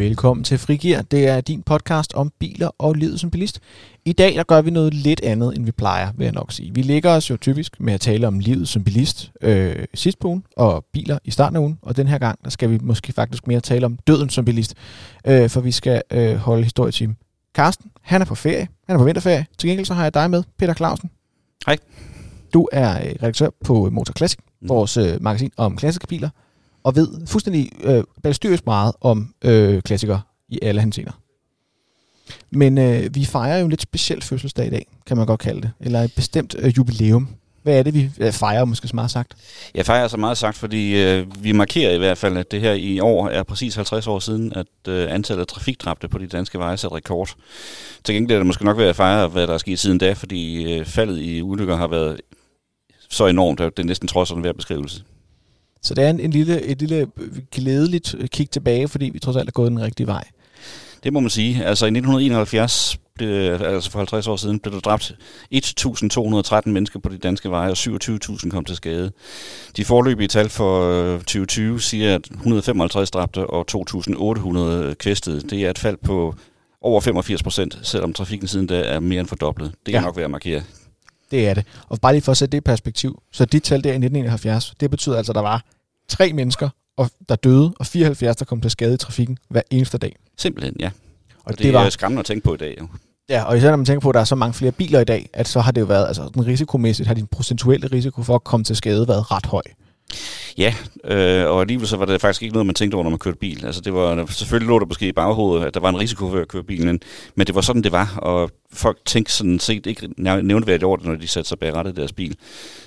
Velkommen til Frigir. Det er din podcast om biler og livet som bilist. I dag der gør vi noget lidt andet, end vi plejer, vil jeg nok sige. Vi ligger os jo typisk med at tale om livet som bilist øh, sidst på ugen, og biler i starten af ugen. Og den her gang, der skal vi måske faktisk mere tale om døden som bilist. Øh, for vi skal øh, holde historietime. Carsten, han er på ferie. Han er på vinterferie. Til gengæld så har jeg dig med, Peter Clausen. Hej. Du er øh, redaktør på Motor Classic, mm. vores øh, magasin om klassiske biler og ved fuldstændig øh, balstyrisk meget om øh, klassikere i alle henseender. Men øh, vi fejrer jo en lidt speciel fødselsdag i dag, kan man godt kalde det. Eller et bestemt øh, jubilæum. Hvad er det, vi øh, fejrer, måske så meget sagt? Jeg fejrer så meget sagt, fordi øh, vi markerer i hvert fald, at det her i år er præcis 50 år siden, at øh, antallet af trafikdræbte på de danske veje satte rekord. Til gengæld er det måske nok ved at fejre, hvad der er sket siden da, fordi øh, faldet i ulykker har været så enormt, at det er næsten trods en hver beskrivelse. Så det er en, en lille, et lille glædeligt kig tilbage, fordi vi trods alt er gået den rigtige vej. Det må man sige. Altså i 1971, blev, altså for 50 år siden, blev der dræbt 1.213 mennesker på de danske veje, og 27.000 kom til skade. De forløbige tal for 2020 øh, siger, at 155 dræbte og 2.800 kvæstede. Det er et fald på over 85 procent, selvom trafikken siden da er mere end fordoblet. Det kan ja. nok være at markere. Det er det. Og bare lige for at sætte det i perspektiv, så de tal der i 1971, det betyder altså, at der var tre mennesker, og der døde, og 74, der kom til skade i trafikken hver eneste dag. Simpelthen, ja. Og, og det, det var skræmmende at tænke på i dag. Jo. Ja, og især når man tænker på, at der er så mange flere biler i dag, at så har det jo været, altså den risikomæssigt, har din procentuelle risiko for at komme til skade været ret høj. Ja, øh, og alligevel så var det faktisk ikke noget, man tænkte over, når man kørte bil. Altså det var, selvfølgelig lå der måske i baghovedet, at der var en risiko for at køre bilen, men det var sådan, det var, og folk tænkte sådan set ikke nævneværdigt over det, når de satte sig bag rettet deres bil.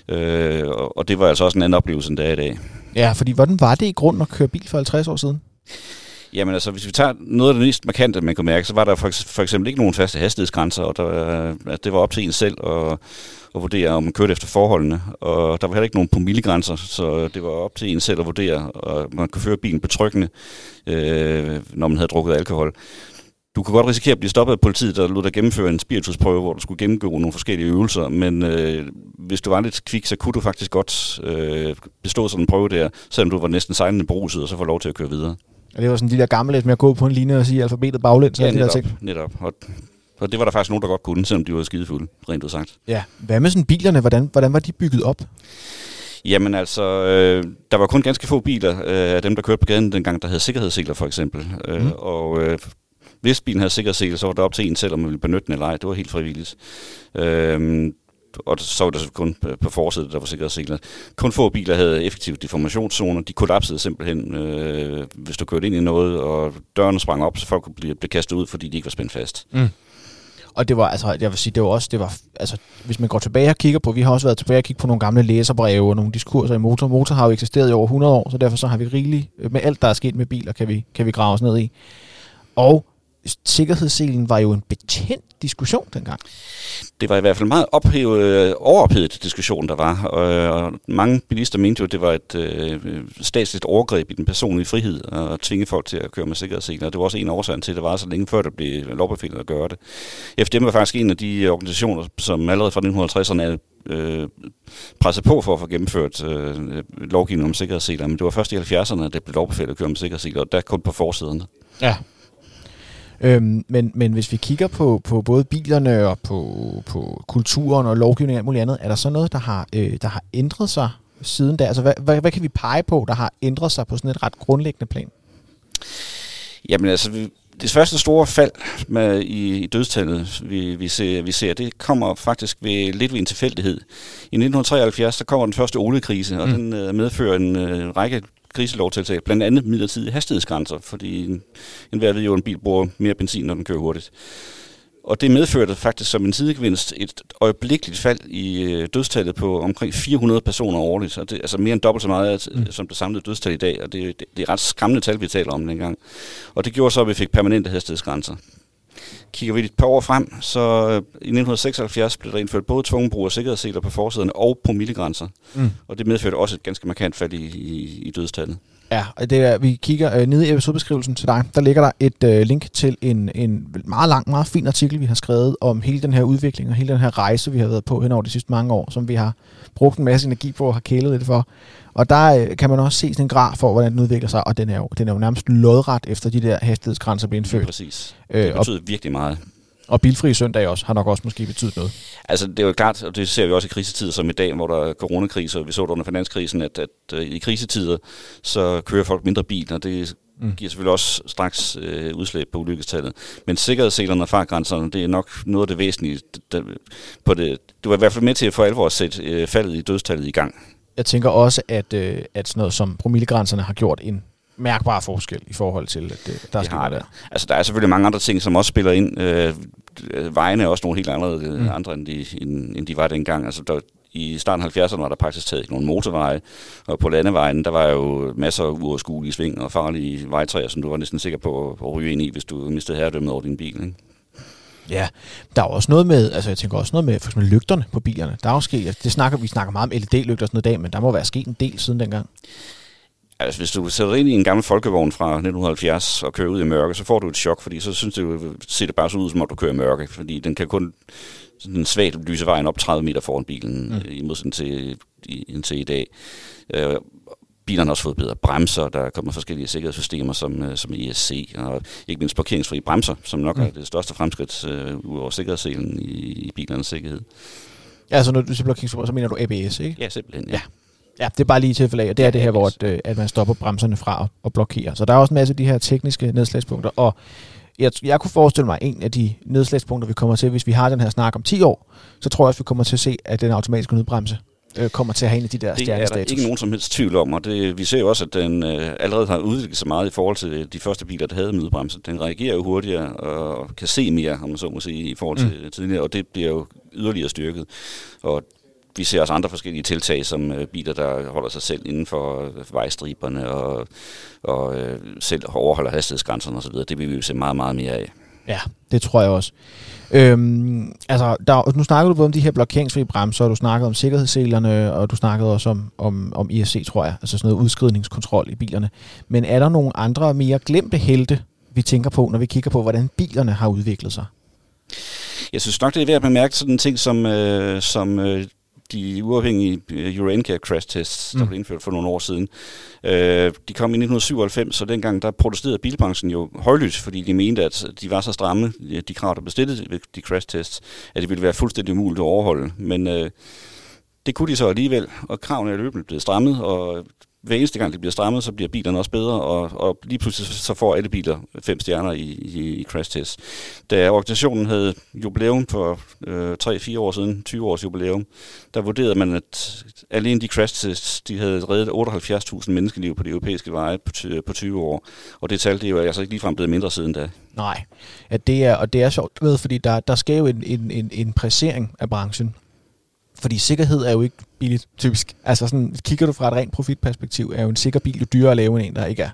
Øh, og det var altså også en anden oplevelse, end det er i dag. Ja, fordi hvordan var det i grunden at køre bil for 50 år siden? Jamen altså, hvis vi tager noget af det mest markante, man kunne mærke, så var der for, for eksempel ikke nogen faste hastighedsgrænser, og der, at det var op til en selv at, at vurdere, om man kørte efter forholdene. Og der var heller ikke nogen promillegrænser, så det var op til en selv at vurdere, og man kunne føre bilen betryggende, øh, når man havde drukket alkohol. Du kunne godt risikere at blive stoppet af politiet, der lod dig gennemføre en spiritusprøve, hvor du skulle gennemgå nogle forskellige øvelser, men øh, hvis du var lidt kvik, så kunne du faktisk godt øh, bestå sådan en prøve der, selvom du var næsten sejlende beruset, og så få lov til at køre videre. Og det var sådan de der gamle med at gå på en linje og sige alfabetet baglæns. Ja, netop, de der ting. netop. Og, og det var der faktisk nogen, der godt kunne, selvom de var skidefulde, rent sagt. Ja. Hvad med sådan bilerne? Hvordan, hvordan var de bygget op? Jamen altså, øh, der var kun ganske få biler øh, af dem, der kørte på gaden dengang, der havde sikkerhedsseler for eksempel. Mm. Øh, og øh, hvis bilen havde sikkerhedsseler, så var det op til en selv, om man ville benytte den eller ej. Det var helt frivilligt. Øh, og så var det kun på forsiden, der var sikkerhedssigler. Kun få biler havde effektive deformationszoner. De kollapsede simpelthen, øh, hvis du kørte ind i noget, og dørene sprang op, så folk kunne blive, blive kastet ud, fordi de ikke var spændt fast. Mm. Og det var, altså, jeg vil sige, det var også, det var, altså, hvis man går tilbage og kigger på, vi har også været tilbage og kigge på nogle gamle læserbreve og nogle diskurser i motor. Motor har jo eksisteret i over 100 år, så derfor så har vi rigeligt, øh, med alt, der er sket med biler, kan vi, kan vi grave os ned i. Og sikkerhedsselen var jo en betændt diskussion dengang. Det var i hvert fald meget ophevet, øh, overophedet diskussion, der var. Og mange bilister mente jo, at det var et øh, statsligt overgreb i den personlige frihed at tvinge folk til at køre med sikkerhedsseler. Det var også en af årsagen til, at det var så længe før, der blev lovbefilet at gøre det. FDM var faktisk en af de organisationer, som allerede fra 1950'erne øh, presset på for at få gennemført øh, lovgivning om sikkerhedsseler, men det var først i 70'erne, at det blev lovbefilet at køre med sikkerhedsseler, og der kun på forsiden. Ja, Øhm, men, men hvis vi kigger på, på både bilerne og på, på kulturen og lovgivningen og alt muligt andet, er der så noget, der har, øh, der har ændret sig siden da? Altså, hvad, hvad, hvad kan vi pege på, der har ændret sig på sådan et ret grundlæggende plan? Jamen altså, det første store fald med, i, i dødstallet, vi, vi, ser, vi ser, det kommer faktisk ved lidt ved en tilfældighed. I 1973, der kommer den første oliekrise, og mm. den øh, medfører en øh, række kriselovtiltag, blandt andet midlertidige hastighedsgrænser, fordi en, en hver ved jo, at en bil bruger mere benzin, når den kører hurtigt. Og det medførte faktisk som en sidegevinst et øjeblikkeligt fald i øh, dødstallet på omkring 400 personer årligt. Og det, altså mere end dobbelt så meget mm. som det samlede dødstal i dag, og det, det, det er ret skræmmende tal, vi taler om dengang. Og det gjorde så, at vi fik permanente hastighedsgrænser. Kigger vi et par år frem, så øh, i 1976 blev der indført både tvungen brug af sikkerhedsseler på forsiden og promillegrænser. Mm. Og det medførte også et ganske markant fald i, i, i dødstallet. Ja, og det er, vi kigger øh, nede i episodebeskrivelsen til dig. Der ligger der et øh, link til en, en meget lang, meget fin artikel, vi har skrevet om hele den her udvikling og hele den her rejse, vi har været på hen over de sidste mange år, som vi har brugt en masse energi på og har kælet lidt for. Og der øh, kan man også se sådan en graf for, hvordan den udvikler sig, og den er jo, den er jo nærmest lodret efter de der hastighedsgrænser blev indført. Ja, præcis. Det øh, betyder virkelig meget. Og bilfri søndag også har nok også måske betydet noget. Altså det er jo klart, og det ser vi også i krisetider som i dag, hvor der er coronakrise, og vi så det under finanskrisen, at, at, at øh, i krisetider, så kører folk mindre bil, og det mm. giver selvfølgelig også straks øh, udslæb på ulykkestallet. Men sikkerhedsselerne og fartgrænserne, det er nok noget af det væsentlige. Der, på det. Du var i hvert fald med til at for alvor at sætte øh, faldet i dødstallet i gang. Jeg tænker også, at, øh, at sådan noget som promillegrænserne har gjort en mærkbar forskel i forhold til, at det, der skal der. Altså, der er selvfølgelig mange andre ting, som også spiller ind. Øh, vejene er også nogle helt andre, mm. andre end, de, end, end de var dengang. Altså, der, i starten af 70'erne var der praktisk taget nogle motorveje, og på landevejen, der var jo masser af uoverskuelige sving og farlige vejtræer, som du var næsten sikker på at ryge ind i, hvis du mistede herredømmet over din bil. Ikke? Ja, der er også noget med, altså jeg tænker også noget med for eksempel lygterne på bilerne. Der er også sket, det snakker, vi snakker meget om LED-lygter og sådan noget i dag, men der må være sket en del siden dengang. Altså, hvis du sætter ind i en gammel folkevogn fra 1970 og kører ud i mørke, så får du et chok, fordi så synes du, ser det bare så ud, som om du kører i mørke, fordi den kan kun sådan svagt lyse vejen op 30 meter foran bilen, mm. i modsætning til, i, til i dag. Øh, bilerne har også fået bedre bremser, der er kommet forskellige sikkerhedssystemer som, øh, som ESC, og ikke mindst parkeringsfri bremser, som nok mm. er det største fremskridt øh, ud over sikkerhedsselen i, i bilernes sikkerhed. Ja, altså når du siger parkeringsfri så mener du ABS, ikke? Ja, simpelthen, ja. ja. Ja, det er bare lige i tilfælde af, og det er det her, hvor at, øh, at man stopper bremserne fra at blokere. Så der er også en masse af de her tekniske nedslagspunkter, og jeg, jeg kunne forestille mig, at en af de nedslagspunkter, vi kommer til, hvis vi har den her snak om 10 år, så tror jeg at vi kommer til at se, at den automatiske nødbremse øh, kommer til at have en af de der stjernestatus. Det er der ikke nogen som helst tvivl om, og det, vi ser jo også, at den øh, allerede har udviklet sig meget i forhold til de første biler, der havde nødbremse. Den reagerer jo hurtigere og kan se mere, om man så må sige, i forhold til mm. tidligere, og det bliver jo yderligere styrket. Og vi ser også andre forskellige tiltag, som øh, biler, der holder sig selv inden for øh, vejstriberne og, og øh, selv overholder hastighedsgrænserne osv. Det vil vi jo se meget, meget mere af. Ja, det tror jeg også. Øhm, altså, der, nu snakkede du både om de her blokeringsfri bremser, og du snakkede om sikkerhedsselerne, og du snakkede også om, om, om ISC, tror jeg, altså sådan noget udskridningskontrol i bilerne. Men er der nogle andre mere glemte helte, vi tænker på, når vi kigger på, hvordan bilerne har udviklet sig? Jeg synes nok, det er værd at bemærke sådan en ting som, øh, som øh, de uafhængige øh, NCAP crash tests, der mm. blev indført for nogle år siden. Øh, de kom i 1997, så dengang der protesterede bilbranchen jo højlydt, fordi de mente, at de var så stramme, de krav, der blev stillet ved de crash tests, at det ville være fuldstændig umuligt at overholde. Men øh, det kunne de så alligevel, og kravene er løbende blevet strammet, og hver eneste gang det bliver strammet, så bliver bilerne også bedre, og, og lige pludselig så får alle biler fem stjerner i, i, i crash test. Da organisationen havde jubilæum for øh, 3-4 år siden, 20 års jubilæum, der vurderede man, at alene de crash tests, de havde reddet 78.000 menneskeliv på de europæiske veje på, på 20 år. Og det tal, det er jo altså ikke ligefrem blevet mindre siden da. Nej, ja, det er, og det er sjovt, ved, fordi der, der sker jo en, en, en, en pressering af branchen. Fordi sikkerhed er jo ikke billigt, typisk. Altså sådan, kigger du fra et rent profitperspektiv, er jo en sikker bil jo dyrere at lave end en, der ikke er.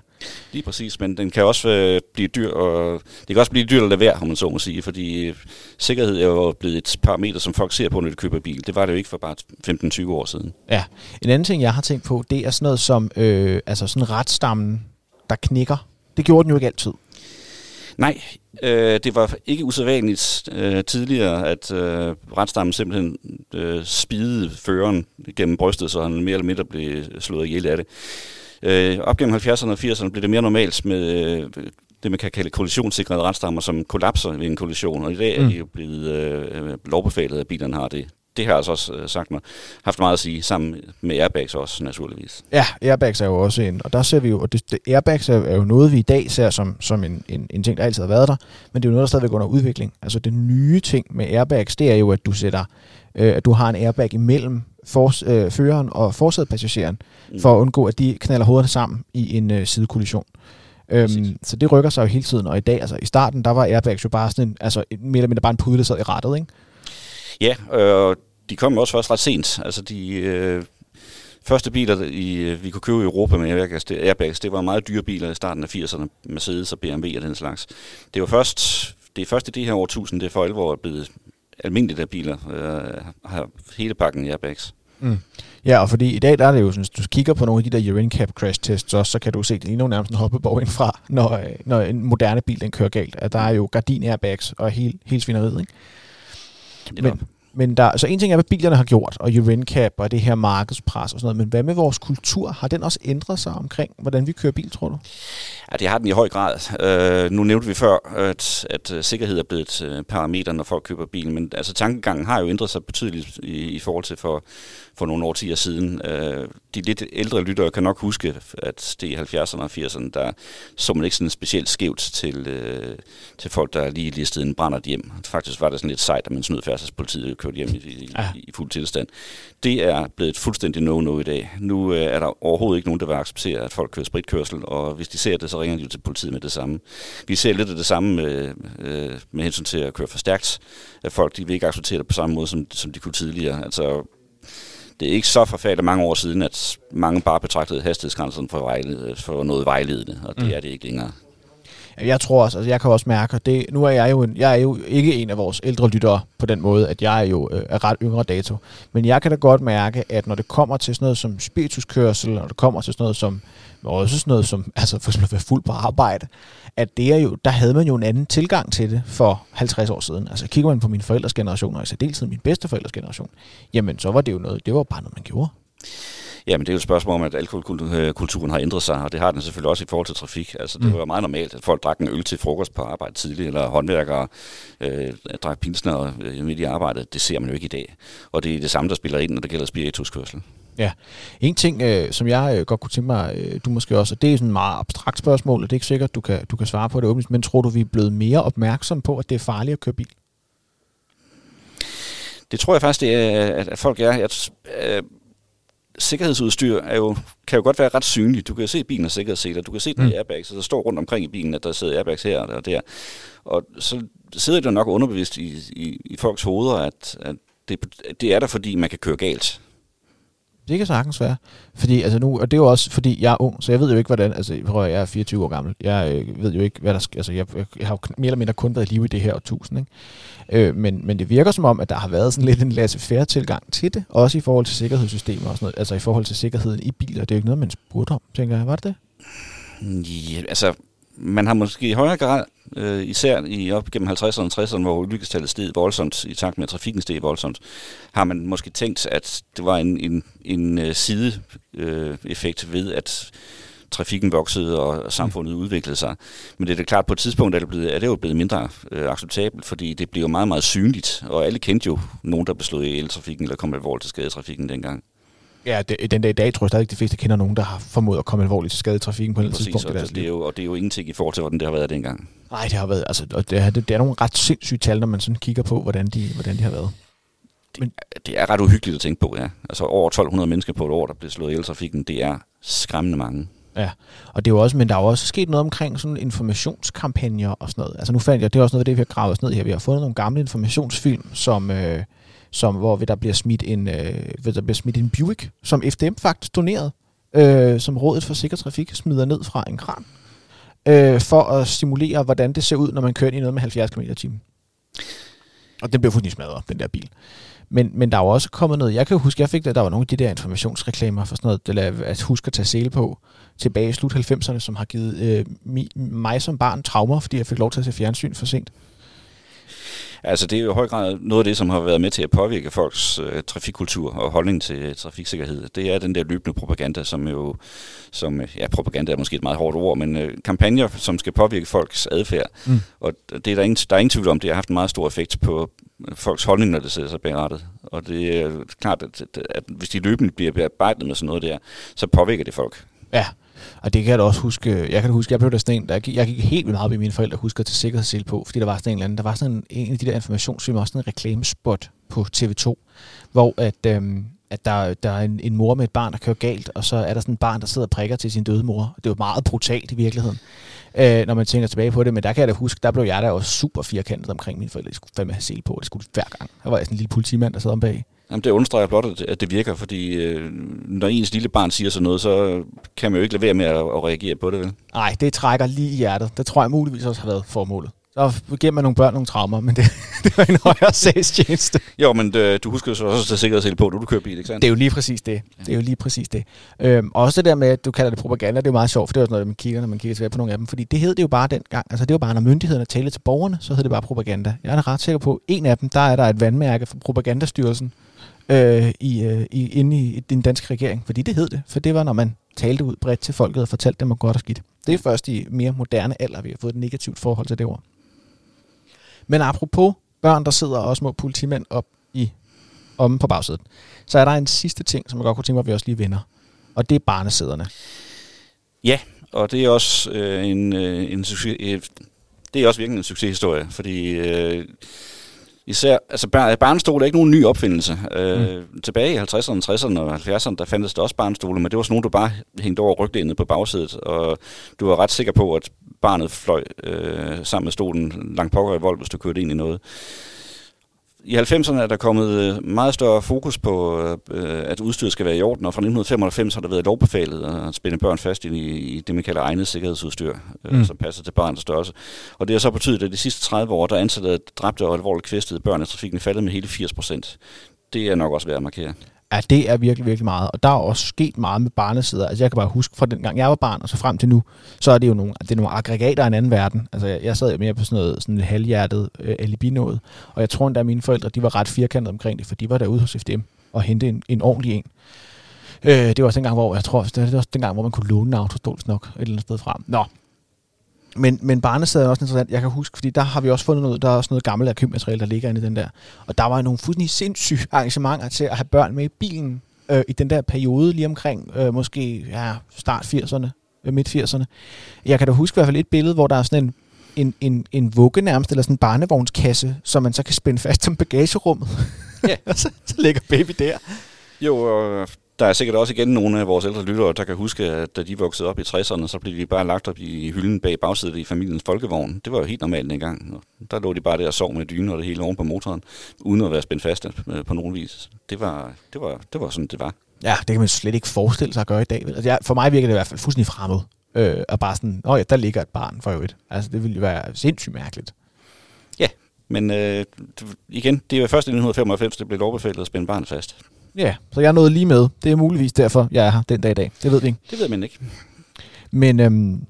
Lige præcis, men den kan også øh, blive dyr, og det kan også blive dyrt at lade være, om man så må sige, fordi øh, sikkerhed er jo blevet et parameter, som folk ser på, når de køber bil. Det var det jo ikke for bare 15-20 år siden. Ja, en anden ting, jeg har tænkt på, det er sådan noget som øh, altså sådan retstammen, der knækker. Det gjorde den jo ikke altid. Nej, øh, det var ikke usædvanligt øh, tidligere, at øh, retstammen simpelthen øh, spidede føreren gennem brystet, så han mere eller mindre blev slået ihjel af det. Øh, op gennem 70'erne og 80'erne blev det mere normalt med øh, det, man kan kalde kollisionssikrede retstammer, som kollapser ved en kollision, og i dag mm. er de jo blevet øh, lovbefalet, at bilerne har det det har altså også øh, sagt mig, haft meget at sige, sammen med airbags også, naturligvis. Ja, airbags er jo også en, og der ser vi jo, og det, det, airbags er, er jo noget, vi i dag ser som, som en, en, en ting, der altid har været der, men det er jo noget, der stadigvæk under udvikling. Altså den nye ting med airbags, det er jo, at du sætter, øh, at du har en airbag imellem for, øh, føreren og forsædepassageren, mm. for at undgå, at de knaller hovederne sammen i en øh, sidekollision. Øhm, så det rykker sig jo hele tiden, og i dag, altså i starten, der var airbags jo bare sådan en, altså mere eller mindre bare en pude, der sad i rettet, ikke? Ja, øh, de kom også først ret sent. Altså de øh, første biler, i, vi kunne købe i Europa med airbags, det, airbags, det var meget dyre biler i starten af 80'erne, Mercedes og BMW og den slags. Det var først, det er først i det her årtusind, det er for alvor blevet almindeligt, at biler øh, har hele pakken airbags. Mm. Ja, og fordi i dag der er det jo sådan, hvis du kigger på nogle af de der Euro NCAP crash tests også, så kan du se, det ligner nærmest en hoppeborg indfra, når, øh, når en moderne bil den kører galt. At der er jo gardin airbags og hele, hele svineriet, ikke? Men, men der, så en ting er, hvad bilerne har gjort, og URINCAP og det her markedspres og sådan noget, men hvad med vores kultur? Har den også ændret sig omkring, hvordan vi kører bil, tror du? Ja, det har den i høj grad. Øh, nu nævnte vi før, at, at øh, sikkerhed er blevet et øh, parameter, når folk køber bil, men altså tankegangen har jo ændret sig betydeligt i, i forhold til for, for nogle årtier siden. Øh, de lidt ældre lyttere kan nok huske, at det i 70'erne og 80'erne, der så man ikke sådan specielt skævt til, øh, til folk, der lige listede en brændert hjem. Faktisk var det sådan lidt sejt, at man snød færdselspolitiet kørt hjem i, i, ja. i fuld tilstand. Det er blevet et fuldstændig no-no i dag. Nu øh, er der overhovedet ikke nogen, der vil acceptere, at folk kører spritkørsel, og hvis de ser det, så ringer de jo til politiet med det samme. Vi ser lidt af det samme med, øh, med hensyn til at køre for stærkt. At folk de vil ikke acceptere det på samme måde, som, som de kunne tidligere. Altså, det er ikke så forfærdeligt mange år siden, at mange bare betragtede hastighedsgrænsen for, vejled, for noget vejledende, og det mm. er det ikke længere. Jeg tror også, altså jeg kan også mærke, det, nu er jeg jo, en, jeg er jo ikke en af vores ældre lyttere på den måde, at jeg er jo øh, er ret yngre dato. Men jeg kan da godt mærke, at når det kommer til sådan noget som spirituskørsel, når det kommer til sådan noget som, også sådan noget som, altså for eksempel at være fuld på arbejde, at det er jo, der havde man jo en anden tilgang til det for 50 år siden. Altså kigger man på min forældres generation, og i særdeleshed min bedsteforældres generation, jamen så var det jo noget, det var bare noget, man gjorde. Jamen, det er jo et spørgsmål om, at alkoholkulturen har ændret sig, og det har den selvfølgelig også i forhold til trafik. Altså, det mm. var meget normalt, at folk drak en øl til frokost på arbejde tidligt, eller håndværkere øh, drak pilsner øh, midt i arbejdet. Det ser man jo ikke i dag. Og det er det samme, der spiller ind, når det gælder spirituskørsel. Ja. En ting, øh, som jeg øh, godt kunne tænke mig, øh, du måske også, og det er sådan et meget abstrakt spørgsmål, og det er ikke sikkert, du kan, du kan svare på det åbent, men tror du, vi er blevet mere opmærksom på, at det er farligt at køre bil? Det tror jeg faktisk, det er, at, at folk er. Jeg, øh, sikkerhedsudstyr er jo, kan jo godt være ret synligt. Du kan se bilen og sikkerhedsseler, du kan se den mm. airbags, så der står rundt omkring i bilen, at der sidder airbags her og der. Og så sidder det nok underbevidst i, i, i folks hoveder, at, at det, det er der, fordi man kan køre galt. Det kan sagtens være. Fordi, altså nu, og det er jo også, fordi jeg er ung, så jeg ved jo ikke, hvordan, altså prøv, jeg er 24 år gammel, jeg øh, ved jo ikke, hvad der sker, altså jeg, jeg har jo mere eller mindre kun været i live i det her årtusind, ikke? Øh, men, men det virker som om, at der har været sådan lidt en lasse færre tilgang til det, også i forhold til sikkerhedssystemer og sådan noget, altså i forhold til sikkerheden i biler. Det er jo ikke noget, man spurgte om, tænker jeg. Var det det? Ja, altså, man har måske i højere grad, øh, især i op gennem 50'erne og 60'erne, hvor ulykkestallet steg voldsomt, i takt med at trafikken steg voldsomt, har man måske tænkt, at det var en, en, en øh, sideeffekt øh, ved, at trafikken voksede og samfundet udviklede sig. Men det er da klart, på et tidspunkt er det, blevet, er det jo blevet mindre øh, acceptabelt, fordi det blev jo meget, meget synligt, og alle kendte jo nogen, der blev slået i eltrafikken eller kom alvorligt til skade i trafikken dengang. Ja, det, den dag i dag tror jeg stadig, at de fleste kender nogen, der har formået at komme alvorligt til skade i trafikken på et tidspunkt. Og det, det, er jo, og det er jo ingenting i forhold til, hvordan det har været dengang. Nej, det har været, altså, og det, er, det, det er nogle ret sindssyge tal, når man sådan kigger på, hvordan de, hvordan de har været. Det, Men, det er ret uhyggeligt at tænke på, ja. Altså over 1200 mennesker på et år, der bliver slået i eltrafikken, det er skræmmende mange. Ja, og det er jo også, men der er jo også sket noget omkring sådan informationskampagner og sådan noget. Altså nu fandt jeg, det er også noget af det, vi har gravet os ned her. Vi har fundet nogle gamle informationsfilm, som, øh, som hvor der bliver smidt en, øh, der bliver smidt en Buick, som FDM faktisk donerede, øh, som Rådet for Sikker Trafik smider ned fra en kran, øh, for at simulere, hvordan det ser ud, når man kører i noget med 70 km t Og den blev fuldstændig smadret, den der bil. Men, men der er jo også kommet noget, jeg kan huske, jeg fik, at der var nogle af de der informationsreklamer for sådan noget, eller at huske at tage sele på, tilbage i slut 90'erne, som har givet øh, mig som barn traumer, fordi jeg fik lov til at se fjernsyn for sent. Altså det er jo i høj grad noget af det, som har været med til at påvirke folks øh, trafikkultur og holdning til trafiksikkerhed. Det er den der løbende propaganda, som jo, som, ja propaganda er måske et meget hårdt ord, men øh, kampagner, som skal påvirke folks adfærd. Mm. Og det er der, ingen, der er ingen tvivl om, det har haft en meget stor effekt på folks holdning, når det sætter sig bag. Og det er klart, at, at, at hvis de løbende bliver bearbejdet med sådan noget der, så påvirker det folk. Ja, og det kan jeg da også huske, jeg kan huske, jeg blev der sådan en, der, jeg gik helt vildt meget op i mine forældre, husker til sikkerhedssel på, fordi der var sådan en eller anden, der var sådan en, en af de der informationsfilm, også sådan en reklamespot på TV2, hvor at, øhm, at der, der er en, en mor med et barn, der kører galt, og så er der sådan en barn, der sidder og prikker til sin døde mor. Det var meget brutalt i virkeligheden, øh, når man tænker tilbage på det. Men der kan jeg da huske, der blev jeg da også super firkantet omkring mine forældre. De skulle fandme have sel på, det skulle hver gang. Der var jeg sådan en lille politimand, der sad om bag. Jamen, det understreger blot, at det virker, fordi øh, når ens lille barn siger sådan noget, så kan man jo ikke lade være med at, at reagere på det, vel? Nej, det trækker lige i hjertet. Det tror jeg muligvis også har været formålet. Så giver man nogle børn nogle traumer, men det, det var en højere sagstjeneste. Jo, men øh, du husker jo så også at tage sikkerhedssel på, når du kører bil, ikke sandt? Det er jo lige præcis det. Det er jo lige præcis det. Øhm, også det der med, at du kalder det propaganda, det er jo meget sjovt, for det er også noget, man kigger, når man kigger tilbage på nogle af dem. Fordi det hed det jo bare dengang. Altså det var bare, når myndighederne talte til borgerne, så hed det bare propaganda. Jeg er ret sikker på, en af dem, der er der et vandmærke fra Propagandastyrelsen øh, i, øh, i, inde i den danske regering. Fordi det hed det. For det var, når man talte ud bredt til folket og fortalte dem, hvor godt og skidt. Det er først i mere moderne alder, vi har fået et negativt forhold til det ord. Men apropos børn, der sidder også små politimænd op i omme på bagsædet, så er der en sidste ting, som jeg godt kunne tænke mig, at vi også lige vender. Og det er barnesæderne. Ja, og det er også øh, en, øh, en succes, øh, det er også virkelig en succeshistorie, fordi øh, især, altså bar, barnestol er ikke nogen ny opfindelse. Øh, mm. Tilbage i 50'erne, 60'erne og 70'erne, der fandtes der også barnestole, men det var sådan nogle, du bare hængte over ryglænet på bagsædet, og du var ret sikker på, at barnet fløj øh, sammen med stolen langt pokker i vold, hvis du kørte ind i noget. I 90'erne er der kommet øh, meget større fokus på, øh, at udstyret skal være i orden, og fra 1995 har der været lovbefalet at spænde børn fast i, i det, man kalder egnet sikkerhedsudstyr, øh, mm. som passer til barnets størrelse. Og det har så betydet, at de sidste 30 år, der er antallet af dræbte og alvorligt kvæstede børn i trafikken faldet med hele 80 procent. Det er nok også værd at markere. Ja, det er virkelig, virkelig meget. Og der er også sket meget med barnesider. Altså jeg kan bare huske fra den gang, jeg var barn, og så frem til nu, så er det jo nogle, det er nogle aggregater af en anden verden. Altså jeg, jeg sad jo mere på sådan noget sådan et halvhjertet øh, alibi-noget. Og jeg tror endda, at mine forældre, de var ret firkantede omkring det, for de var derude hos FDM og hente en, en ordentlig en. Øh, det var også dengang, hvor jeg tror, det var også dengang, hvor man kunne låne en autostol nok et eller andet sted frem. Nå, men, men barnesædet er også interessant. Jeg kan huske, fordi der har vi også fundet noget, der er også noget gammelt arkivmateriale, der ligger inde i den der. Og der var nogle fuldstændig sindssyge arrangementer til at have børn med i bilen øh, i den der periode, lige omkring øh, måske ja, start 80'erne, øh, midt 80'erne. Jeg kan da huske i hvert fald et billede, hvor der er sådan en, en, en, en vugge nærmest, eller sådan en barnevognskasse, som man så kan spænde fast som bagagerummet. Ja. og så, så ligger baby der. Jo, og der er sikkert også igen nogle af vores ældre lyttere, der kan huske, at da de voksede op i 60'erne, så blev de bare lagt op i hylden bag bagsædet i familiens folkevogn. Det var jo helt normalt dengang. Der lå de bare der og sov med dyne og det hele oven på motoren, uden at være spændt fast øh, på nogen vis. Det var, det var, det var sådan, det var. Ja, det kan man slet ikke forestille sig at gøre i dag. Altså, jeg, for mig virker det i hvert fald fuldstændig fremmed. Øh, og bare sådan, åh ja, der ligger et barn for øvrigt. Altså, det ville jo være sindssygt mærkeligt. Ja, men øh, igen, det var først i 1995, det blev lovbefalet at spænde barn fast. Ja, så jeg er nået lige med. Det er muligvis derfor, jeg er her den dag i dag. Det ved vi ikke. Det ved man ikke. Men, øhm,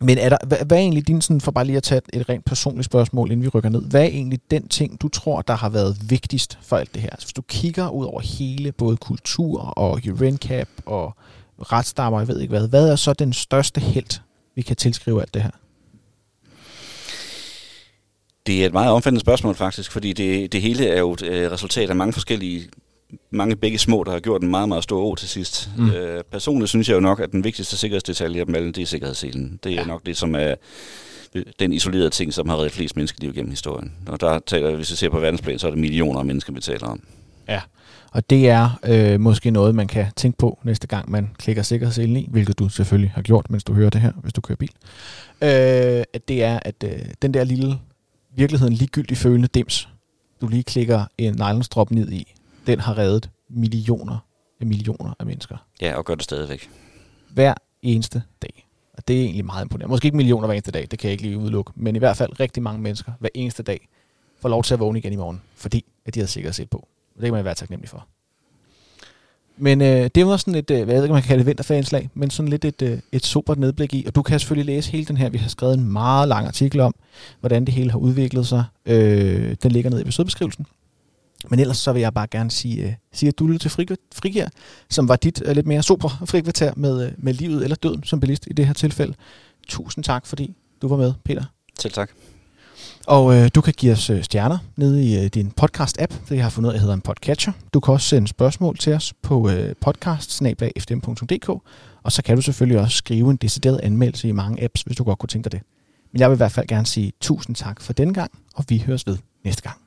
men er der, hvad, hvad er egentlig din, sådan, for bare lige at tage et rent personligt spørgsmål, inden vi rykker ned, hvad er egentlig den ting, du tror, der har været vigtigst for alt det her? Altså, hvis du kigger ud over hele, både kultur og URENCAP og retsstammer, jeg ved ikke hvad, hvad er så den største held, vi kan tilskrive alt det her? Det er et meget omfattende spørgsmål faktisk, fordi det, det hele er jo et øh, resultat af mange forskellige mange begge små, der har gjort en meget, meget stor å til sidst. Mm. Øh, personligt synes jeg jo nok, at den vigtigste sikkerhedsdetalje af dem alle, det er sikkerhedsselen. Det er ja. nok det, som er den isolerede ting, som har reddet flest menneskeliv gennem historien. Og der taler, hvis vi ser på verdensplan, så er det millioner af mennesker, vi taler om. Ja, og det er øh, måske noget, man kan tænke på næste gang, man klikker sikkerhedsselen i, hvilket du selvfølgelig har gjort, mens du hører det her, hvis du kører bil. Øh, at det er, at øh, den der lille virkeligheden ligegyldigt følende dims, du lige klikker en nylonstrop ned i, den har reddet millioner af millioner af mennesker. Ja, og gør det stadigvæk. Hver eneste dag. Og det er egentlig meget imponerende. Måske ikke millioner hver eneste dag, det kan jeg ikke lige udelukke, men i hvert fald rigtig mange mennesker hver eneste dag får lov til at vågne igen i morgen, fordi at de har sikkert set på. Og det kan man være taknemmelig for. Men øh, det var sådan et, øh, hvad jeg ved ikke, man kan kalde det men sådan lidt et, øh, et supert nedblik i. Og du kan selvfølgelig læse hele den her. Vi har skrevet en meget lang artikel om, hvordan det hele har udviklet sig. Øh, den ligger nede i episodebeskrivelsen. Men ellers så vil jeg bare gerne sige, uh, sige at du lytter til Frigir, som var dit uh, lidt mere super frikvarter med, uh, med livet eller døden som bilist i det her tilfælde. Tusind tak, fordi du var med, Peter. Selv tak. Og uh, du kan give os uh, stjerner nede i uh, din podcast-app, det jeg har fundet ud af, hedder en podcatcher. Du kan også sende spørgsmål til os på uh, podcast og så kan du selvfølgelig også skrive en decideret anmeldelse i mange apps, hvis du godt kunne tænke dig det. Men jeg vil i hvert fald gerne sige tusind tak for denne gang, og vi høres ved næste gang.